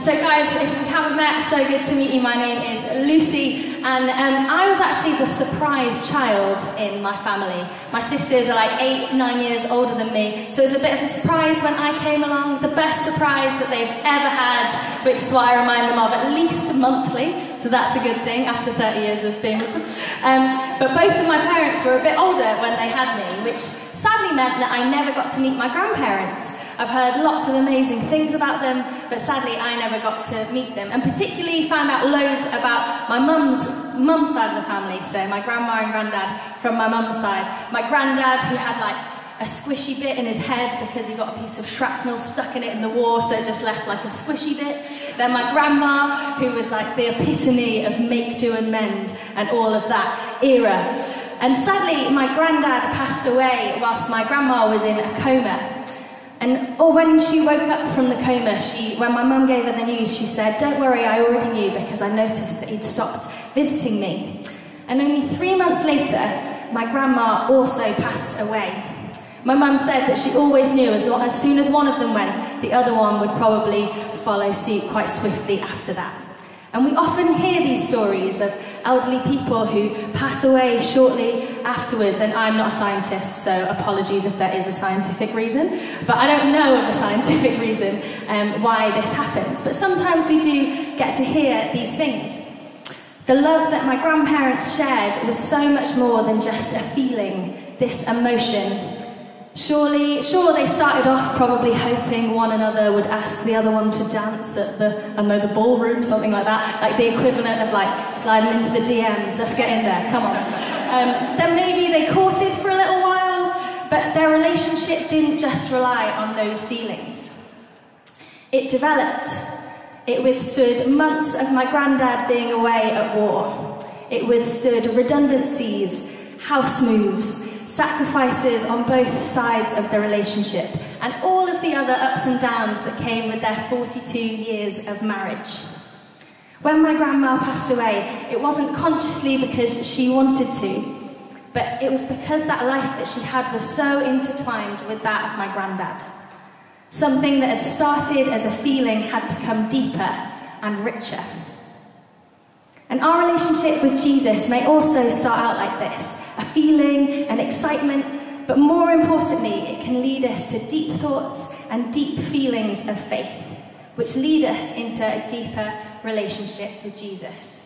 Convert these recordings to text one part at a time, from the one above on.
So, guys, if we haven't met, so good to meet you. My name is Lucy, and um, I was actually the surprise child in my family. My sisters are like eight, nine years older than me, so it was a bit of a surprise when I came along. The best surprise that they've ever had, which is what I remind them of at least monthly, so that's a good thing after 30 years of being with them. Um, but both of my parents were a bit older when they had me, which sadly meant that I never got to meet my grandparents. I've heard lots of amazing things about them, but sadly I never got to meet them. And particularly found out loads about my mum's mum's side of the family, so my grandma and granddad from my mum's side. My granddad who had like a squishy bit in his head because he got a piece of shrapnel stuck in it in the war, so it just left like a squishy bit. Then my grandma, who was like the epitome of make, do, and mend and all of that era. And sadly, my granddad passed away whilst my grandma was in a coma. And or when she woke up from the coma, she, when my mum gave her the news, she said, Don't worry, I already knew because I noticed that he'd stopped visiting me. And only three months later, my grandma also passed away. My mum said that she always knew as, as soon as one of them went, the other one would probably follow suit quite swiftly after that. And we often hear these stories of elderly people who pass away shortly afterwards. And I'm not a scientist, so apologies if there is a scientific reason. But I don't know of a scientific reason um, why this happens. But sometimes we do get to hear these things. The love that my grandparents shared was so much more than just a feeling, this emotion Surely, sure, they started off probably hoping one another would ask the other one to dance at the, I know, the ballroom, something like that, like the equivalent of like sliding into the DMs. Let's get in there, come on. Um, then maybe they courted for a little while, but their relationship didn't just rely on those feelings. It developed. It withstood months of my granddad being away at war. It withstood redundancies, house moves, sacrifices on both sides of the relationship, and all of the other ups and downs that came with their 42 years of marriage. When my grandma passed away, it wasn't consciously because she wanted to, but it was because that life that she had was so intertwined with that of my granddad. Something that had started as a feeling had become deeper and richer. And our relationship with Jesus may also start out like this a feeling, an excitement, but more importantly, it can lead us to deep thoughts and deep feelings of faith, which lead us into a deeper relationship with Jesus.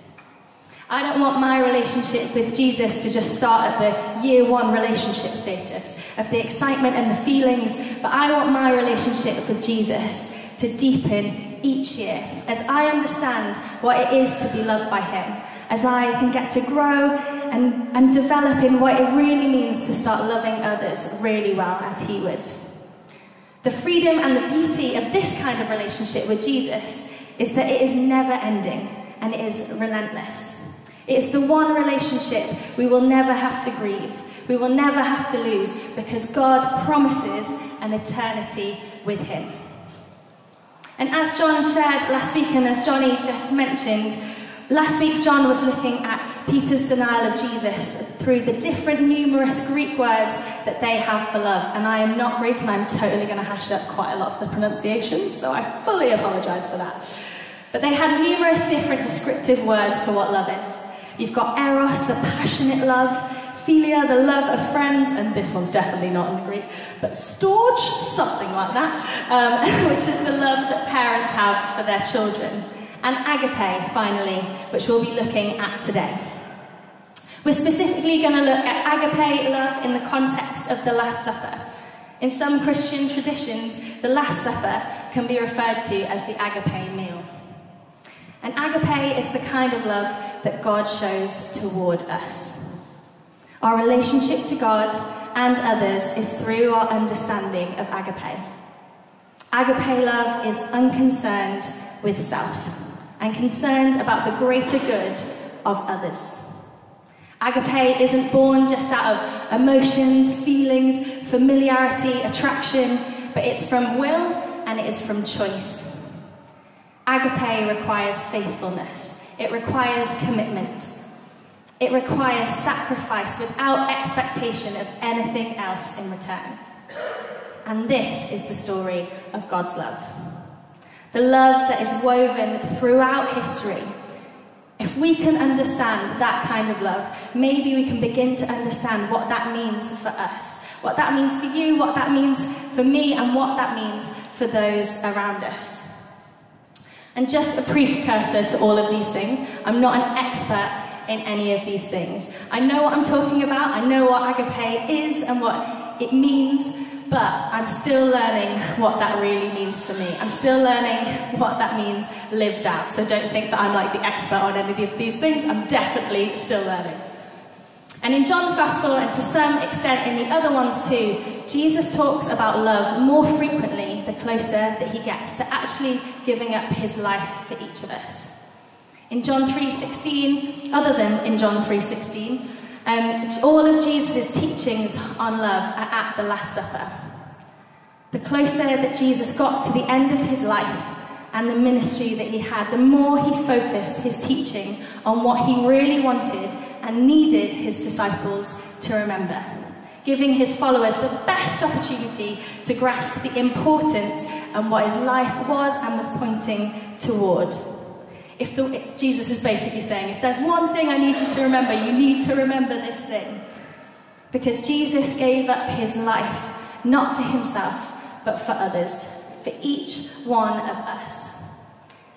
I don't want my relationship with Jesus to just start at the year one relationship status of the excitement and the feelings, but I want my relationship with Jesus to deepen each year as I understand what it is to be loved by Him, as I can get to grow and, and develop in what it really means to start loving others really well as He would. The freedom and the beauty of this kind of relationship with Jesus is that it is never ending and it is relentless. It is the one relationship we will never have to grieve, we will never have to lose because God promises an eternity with Him. And as John shared last week, and as Johnny just mentioned, last week John was looking at Peter's denial of Jesus through the different numerous Greek words that they have for love. And I am not Greek, and I'm totally going to hash up quite a lot of the pronunciations, so I fully apologise for that. But they had numerous different descriptive words for what love is. You've got eros, the passionate love, philia, the love of friends, and this one's definitely not in Greek, but storge, something like that, um, which is the love that parents have for their children. And agape, finally, which we'll be looking at today. We're specifically going to look at agape love in the context of the Last Supper. In some Christian traditions, the Last Supper can be referred to as the agape meal. And agape is the kind of love that God shows toward us. Our relationship to God and others is through our understanding of agape. Agape love is unconcerned with self and concerned about the greater good of others. Agape isn't born just out of emotions, feelings, familiarity, attraction, but it's from will and it is from choice. Agape requires faithfulness, it requires commitment, it requires sacrifice without expectation of anything else in return. And this is the story of God's love. the love that is woven throughout history. If we can understand that kind of love, maybe we can begin to understand what that means for us, what that means for you, what that means for me, and what that means for those around us. And just a precursor to all of these things, I'm not an expert in any of these things. I know what I'm talking about, I know what agape is and what it means, but I'm still learning what that really means for me. I'm still learning what that means lived out. So don't think that I'm like the expert on any of these things. I'm definitely still learning. And in John's Gospel, and to some extent in the other ones too, Jesus talks about love more frequently the closer that he gets to actually giving up his life for each of us. In John 3:16, other than in John 3:16, um, all of Jesus' teachings on love are at the Last Supper. The closer that Jesus got to the end of his life and the ministry that he had, the more he focused his teaching on what he really wanted and needed his disciples to remember, giving his followers the best opportunity to grasp the importance and what his life was and was pointing toward. If, the, Jesus is basically saying, if there's one thing I need you to remember, you need to remember this thing. Because Jesus gave up his life, not for himself, but for others, for each one of us.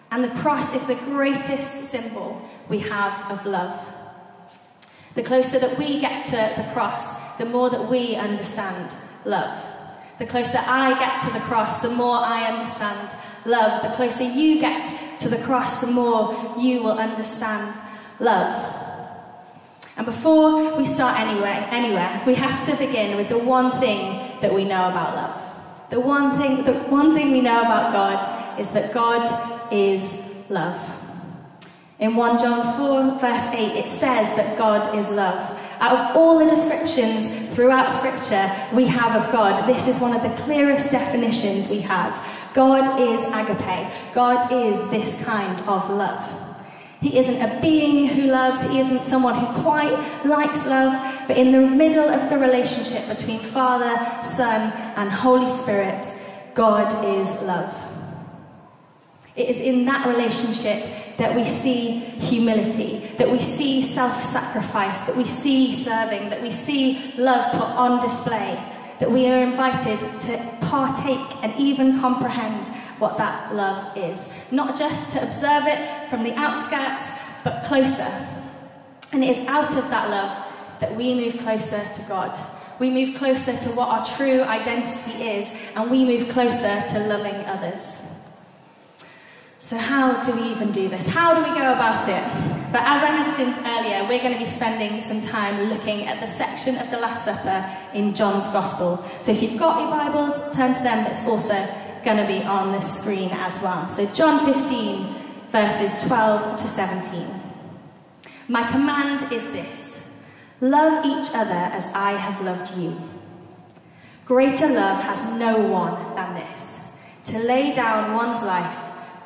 And the cross is the greatest symbol we have of love. The closer that we get to the cross, the more that we understand love. The closer I get to the cross, the more I understand love. The closer you get to the cross, the more you will understand love. And before we start anywhere, anywhere, we have to begin with the one thing that we know about love. The one thing, the one thing we know about God is that God is love. In 1 John 4, verse 8, it says that God is love. Out of all the descriptions throughout Scripture we have of God, this is one of the clearest definitions we have. God is agape. God is this kind of love. He isn't a being who loves, he isn't someone who quite likes love, but in the middle of the relationship between Father, Son, and Holy Spirit, God is love. It is in that relationship that we see humility, that we see self sacrifice, that we see serving, that we see love put on display, that we are invited to partake and even comprehend what that love is. Not just to observe it from the outskirts, but closer. And it is out of that love that we move closer to God. We move closer to what our true identity is, and we move closer to loving others. So, how do we even do this? How do we go about it? But as I mentioned earlier, we're going to be spending some time looking at the section of the Last Supper in John's Gospel. So, if you've got your Bibles, turn to them. It's also going to be on the screen as well. So, John 15, verses 12 to 17. My command is this love each other as I have loved you. Greater love has no one than this to lay down one's life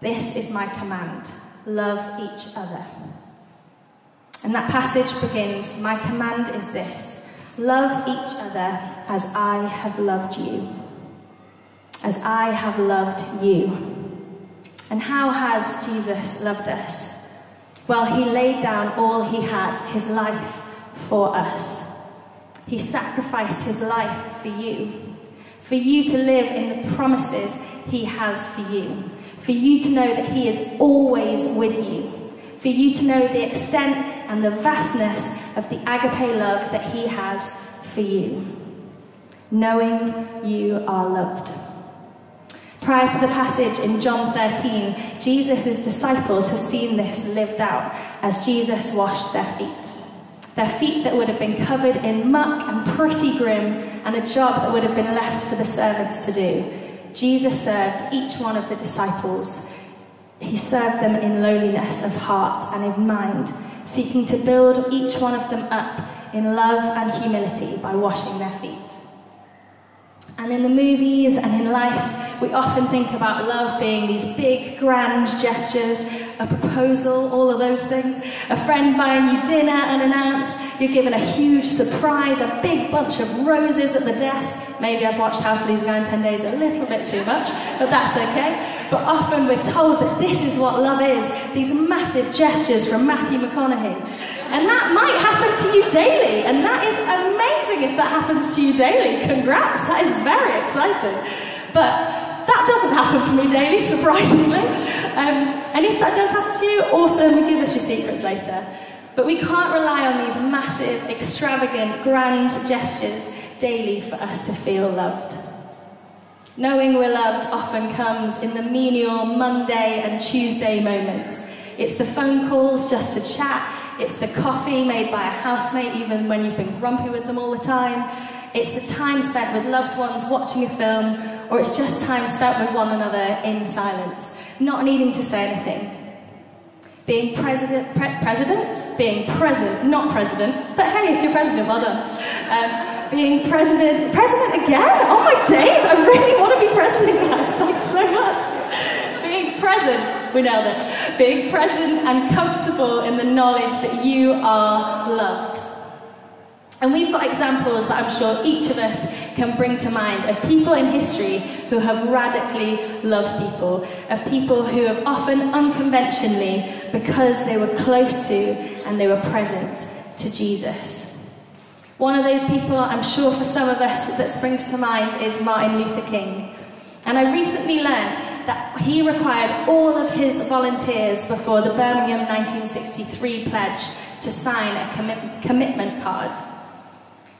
This is my command love each other. And that passage begins My command is this love each other as I have loved you, as I have loved you. And how has Jesus loved us? Well, he laid down all he had, his life, for us. He sacrificed his life for you, for you to live in the promises he has for you for you to know that He is always with you, for you to know the extent and the vastness of the agape love that He has for you, knowing you are loved. Prior to the passage in John 13, Jesus' disciples have seen this lived out as Jesus washed their feet. Their feet that would have been covered in muck and pretty grim, and a job that would have been left for the servants to do. Jesus served each one of the disciples. He served them in lowliness of heart and of mind, seeking to build each one of them up in love and humility by washing their feet. And in the movies and in life, we often think about love being these big, grand gestures, a proposal, all of those things. A friend buying you dinner unannounced, you're given a huge surprise, a big bunch of roses at the desk. Maybe I've watched How to Lose a Guy in 10 Days a little bit too much, but that's okay. But often we're told that this is what love is these massive gestures from Matthew McConaughey. And that might happen to you daily, and that is amazing if that happens to you daily. Congrats, that is very exciting. But that doesn't happen for me daily, surprisingly. Um, and if that does happen to you, awesome, give us your secrets later. But we can't rely on these massive, extravagant, grand gestures daily for us to feel loved. Knowing we're loved often comes in the menial Monday and Tuesday moments. It's the phone calls just to chat, it's the coffee made by a housemate even when you've been grumpy with them all the time. It's the time spent with loved ones watching a film, or it's just time spent with one another in silence, not needing to say anything. Being president, pre- president? Being present, not president, but hey, if you're president, well done. Um, being president, president again? Oh my days, I really want to be president, guys, thanks so much. Being present, we nailed it. Being present and comfortable in the knowledge that you are loved. And we've got examples that I'm sure each of us can bring to mind of people in history who have radically loved people, of people who have often unconventionally, because they were close to and they were present to Jesus. One of those people, I'm sure for some of us, that springs to mind is Martin Luther King. And I recently learned that he required all of his volunteers before the Birmingham 1963 pledge to sign a commi- commitment card.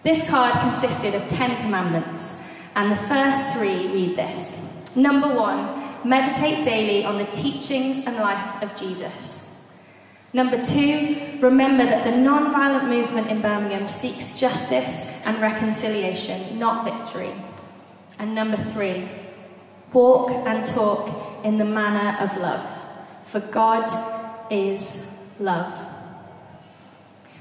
This card consisted of Ten Commandments, and the first three read this Number one, meditate daily on the teachings and life of Jesus. Number two, remember that the non-violent movement in Birmingham seeks justice and reconciliation, not victory. And number three, walk and talk in the manner of love, for God is love.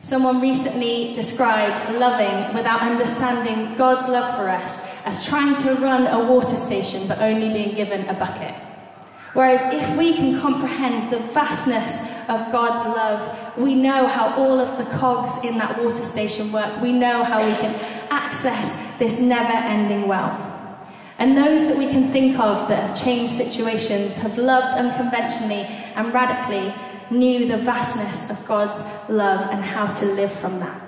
Someone recently described loving without understanding God's love for us as trying to run a water station but only being given a bucket. Whereas if we can comprehend the vastness of God's love, we know how all of the cogs in that water station work. We know how we can access this never ending well. And those that we can think of that have changed situations, have loved unconventionally and radically, knew the vastness of God's love and how to live from that.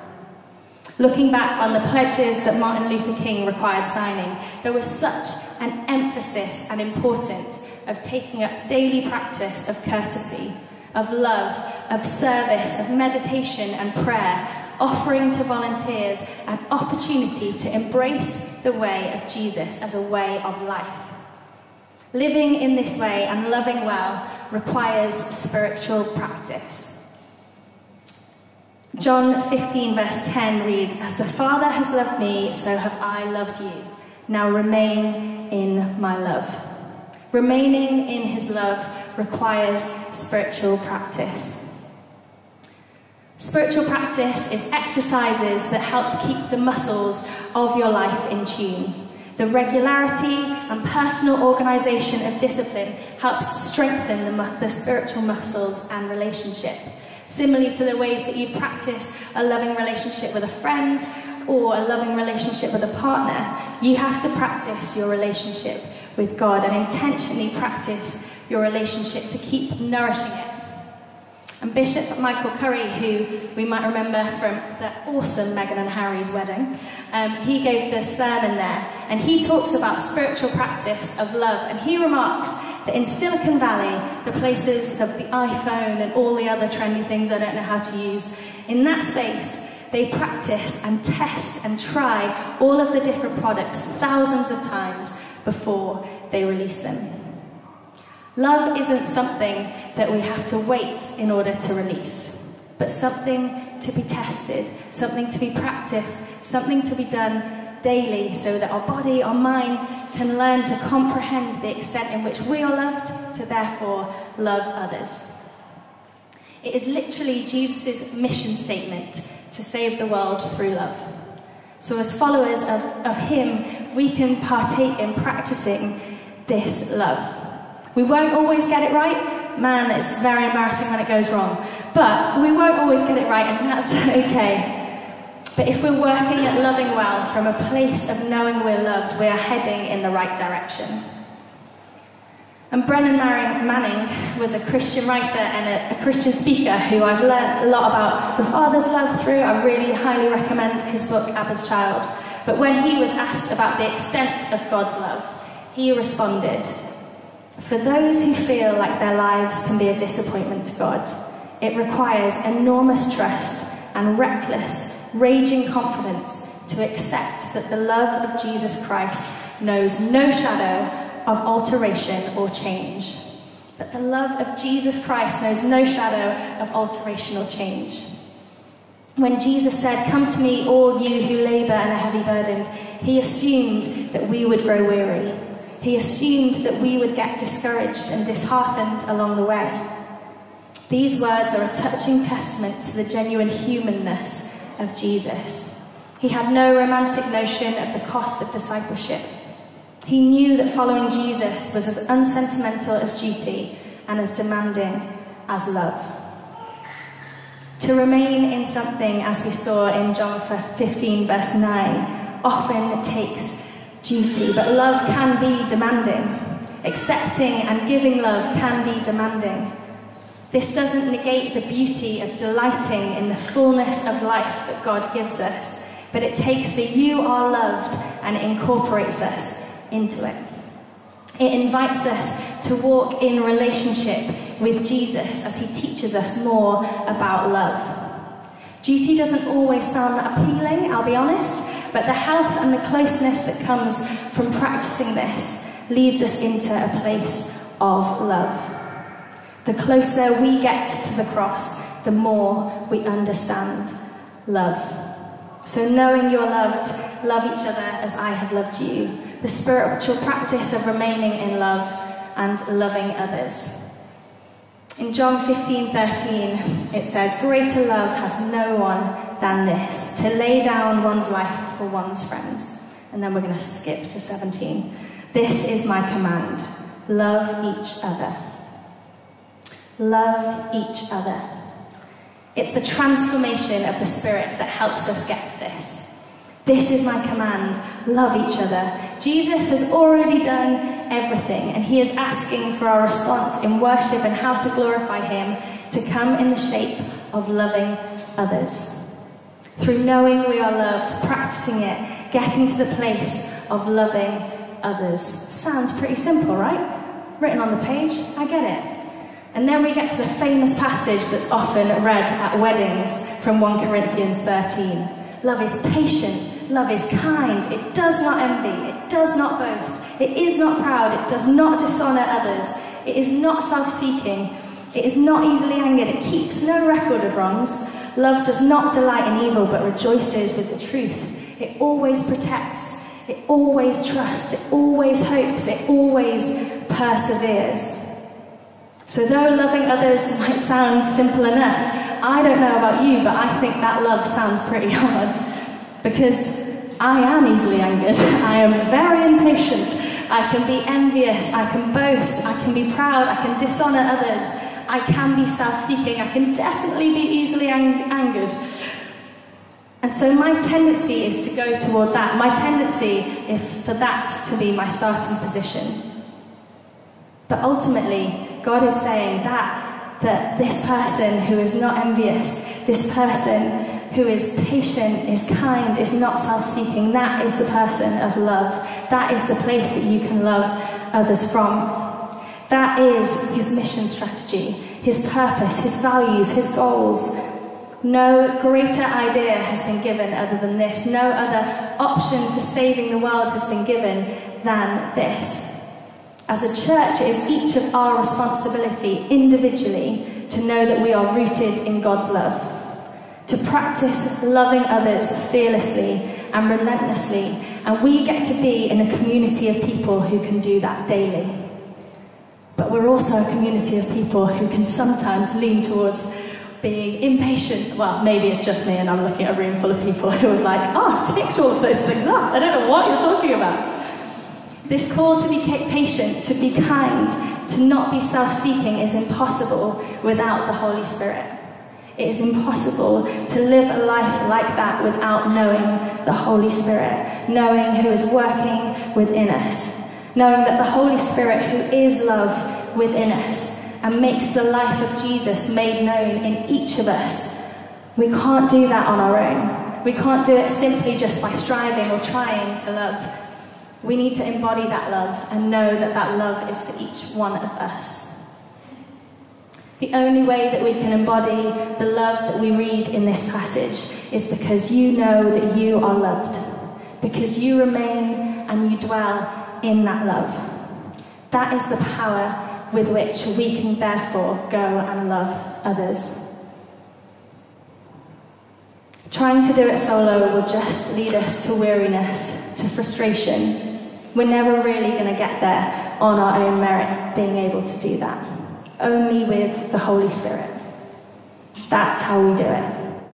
Looking back on the pledges that Martin Luther King required signing, there was such an emphasis and importance of taking up daily practice of courtesy, of love, of service, of meditation and prayer, offering to volunteers an opportunity to embrace the way of Jesus as a way of life. Living in this way and loving well requires spiritual practice. John 15, verse 10 reads, As the Father has loved me, so have I loved you. Now remain in my love. Remaining in his love requires spiritual practice. Spiritual practice is exercises that help keep the muscles of your life in tune. The regularity and personal organisation of discipline helps strengthen the, the spiritual muscles and relationship. Similarly to the ways that you practice a loving relationship with a friend or a loving relationship with a partner, you have to practice your relationship with God and intentionally practice your relationship to keep nourishing it and Bishop Michael Curry, who we might remember from the awesome Meghan and Harry's wedding, um, he gave the sermon there, and he talks about spiritual practice of love, and he remarks that in Silicon Valley, the places of the iPhone and all the other trendy things I don't know how to use, in that space, they practice and test and try all of the different products thousands of times before they release them. Love isn't something that we have to wait in order to release, but something to be tested, something to be practiced, something to be done daily so that our body, our mind can learn to comprehend the extent in which we are loved to therefore love others. It is literally Jesus' mission statement to save the world through love. So, as followers of, of Him, we can partake in practicing this love. We won't always get it right. Man, it's very embarrassing when it goes wrong. But we won't always get it right, and that's okay. But if we're working at loving well from a place of knowing we're loved, we are heading in the right direction. And Brennan Manning was a Christian writer and a, a, Christian speaker who I've learned a lot about the Father's love through. I really highly recommend his book, Abba's Child. But when he was asked about the extent of God's love, he responded For those who feel like their lives can be a disappointment to God, it requires enormous trust and reckless raging confidence to accept that the love of Jesus Christ knows no shadow of alteration or change. That the love of Jesus Christ knows no shadow of alteration or change. When Jesus said, Come to me, all you who labour and are heavy burdened, he assumed that we would grow weary. He assumed that we would get discouraged and disheartened along the way. These words are a touching testament to the genuine humanness of Jesus. He had no romantic notion of the cost of discipleship. He knew that following Jesus was as unsentimental as duty and as demanding as love. To remain in something, as we saw in John 15, verse 9, often takes duty, but love can be demanding. Accepting and giving love can be demanding. This doesn't negate the beauty of delighting in the fullness of life that God gives us, but it takes the you are loved and incorporates us into it. It invites us to walk in relationship with Jesus as he teaches us more about love. Duty doesn't always sound appealing, I'll be honest, but the health and the closeness that comes from practicing this leads us into a place of love. The closer we get to the cross, the more we understand love. So, knowing you're loved, love each other as I have loved you. The spiritual practice of remaining in love and loving others. In John 15 13, it says, Greater love has no one than this, to lay down one's life for one's friends. And then we're going to skip to 17. This is my command love each other. Love each other. It's the transformation of the Spirit that helps us get to this. This is my command love each other. Jesus has already done everything, and He is asking for our response in worship and how to glorify Him to come in the shape of loving others. Through knowing we are loved, practicing it, getting to the place of loving others. Sounds pretty simple, right? Written on the page, I get it. And then we get to the famous passage that's often read at weddings from 1 Corinthians 13. Love is patient, love is kind, it does not envy, it does not boast, it is not proud, it does not dishonor others, it is not self seeking, it is not easily angered, it keeps no record of wrongs. Love does not delight in evil but rejoices with the truth. It always protects, it always trusts, it always hopes, it always perseveres. So, though loving others might sound simple enough, I don't know about you, but I think that love sounds pretty hard. Because I am easily angered, I am very impatient, I can be envious, I can boast, I can be proud, I can dishonour others, I can be self seeking, I can definitely be easily ang- angered. And so my tendency is to go toward that. My tendency is for that to be my starting position. But ultimately, God is saying that, that this person who is not envious, this person who is patient, is kind, is not self seeking, that is the person of love. That is the place that you can love others from. That is his mission strategy, his purpose, his values, his goals. No greater idea has been given other than this. No other option for saving the world has been given than this. As a church, it is each of our responsibility individually to know that we are rooted in God's love. To practice loving others fearlessly and relentlessly. And we get to be in a community of people who can do that daily. But we're also a community of people who can sometimes lean towards being impatient. Well, maybe it's just me and I'm looking at a room full of people who are like, oh, I've ticked all of those things off. I don't know what you're talking about. This call to be patient, to be kind, to not be self seeking is impossible without the Holy Spirit. It is impossible to live a life like that without knowing the Holy Spirit, knowing who is working within us, knowing that the Holy Spirit, who is love within us, and makes the life of Jesus made known in each of us. We can't do that on our own. We can't do it simply just by striving or trying to love. We need to embody that love and know that that love is for each one of us. The only way that we can embody the love that we read in this passage is because you know that you are loved, because you remain and you dwell in that love. That is the power with which we can therefore go and love others. Trying to do it solo will just lead us to weariness, to frustration. We're never really going to get there on our own merit, being able to do that. Only with the Holy Spirit. That's how we do it.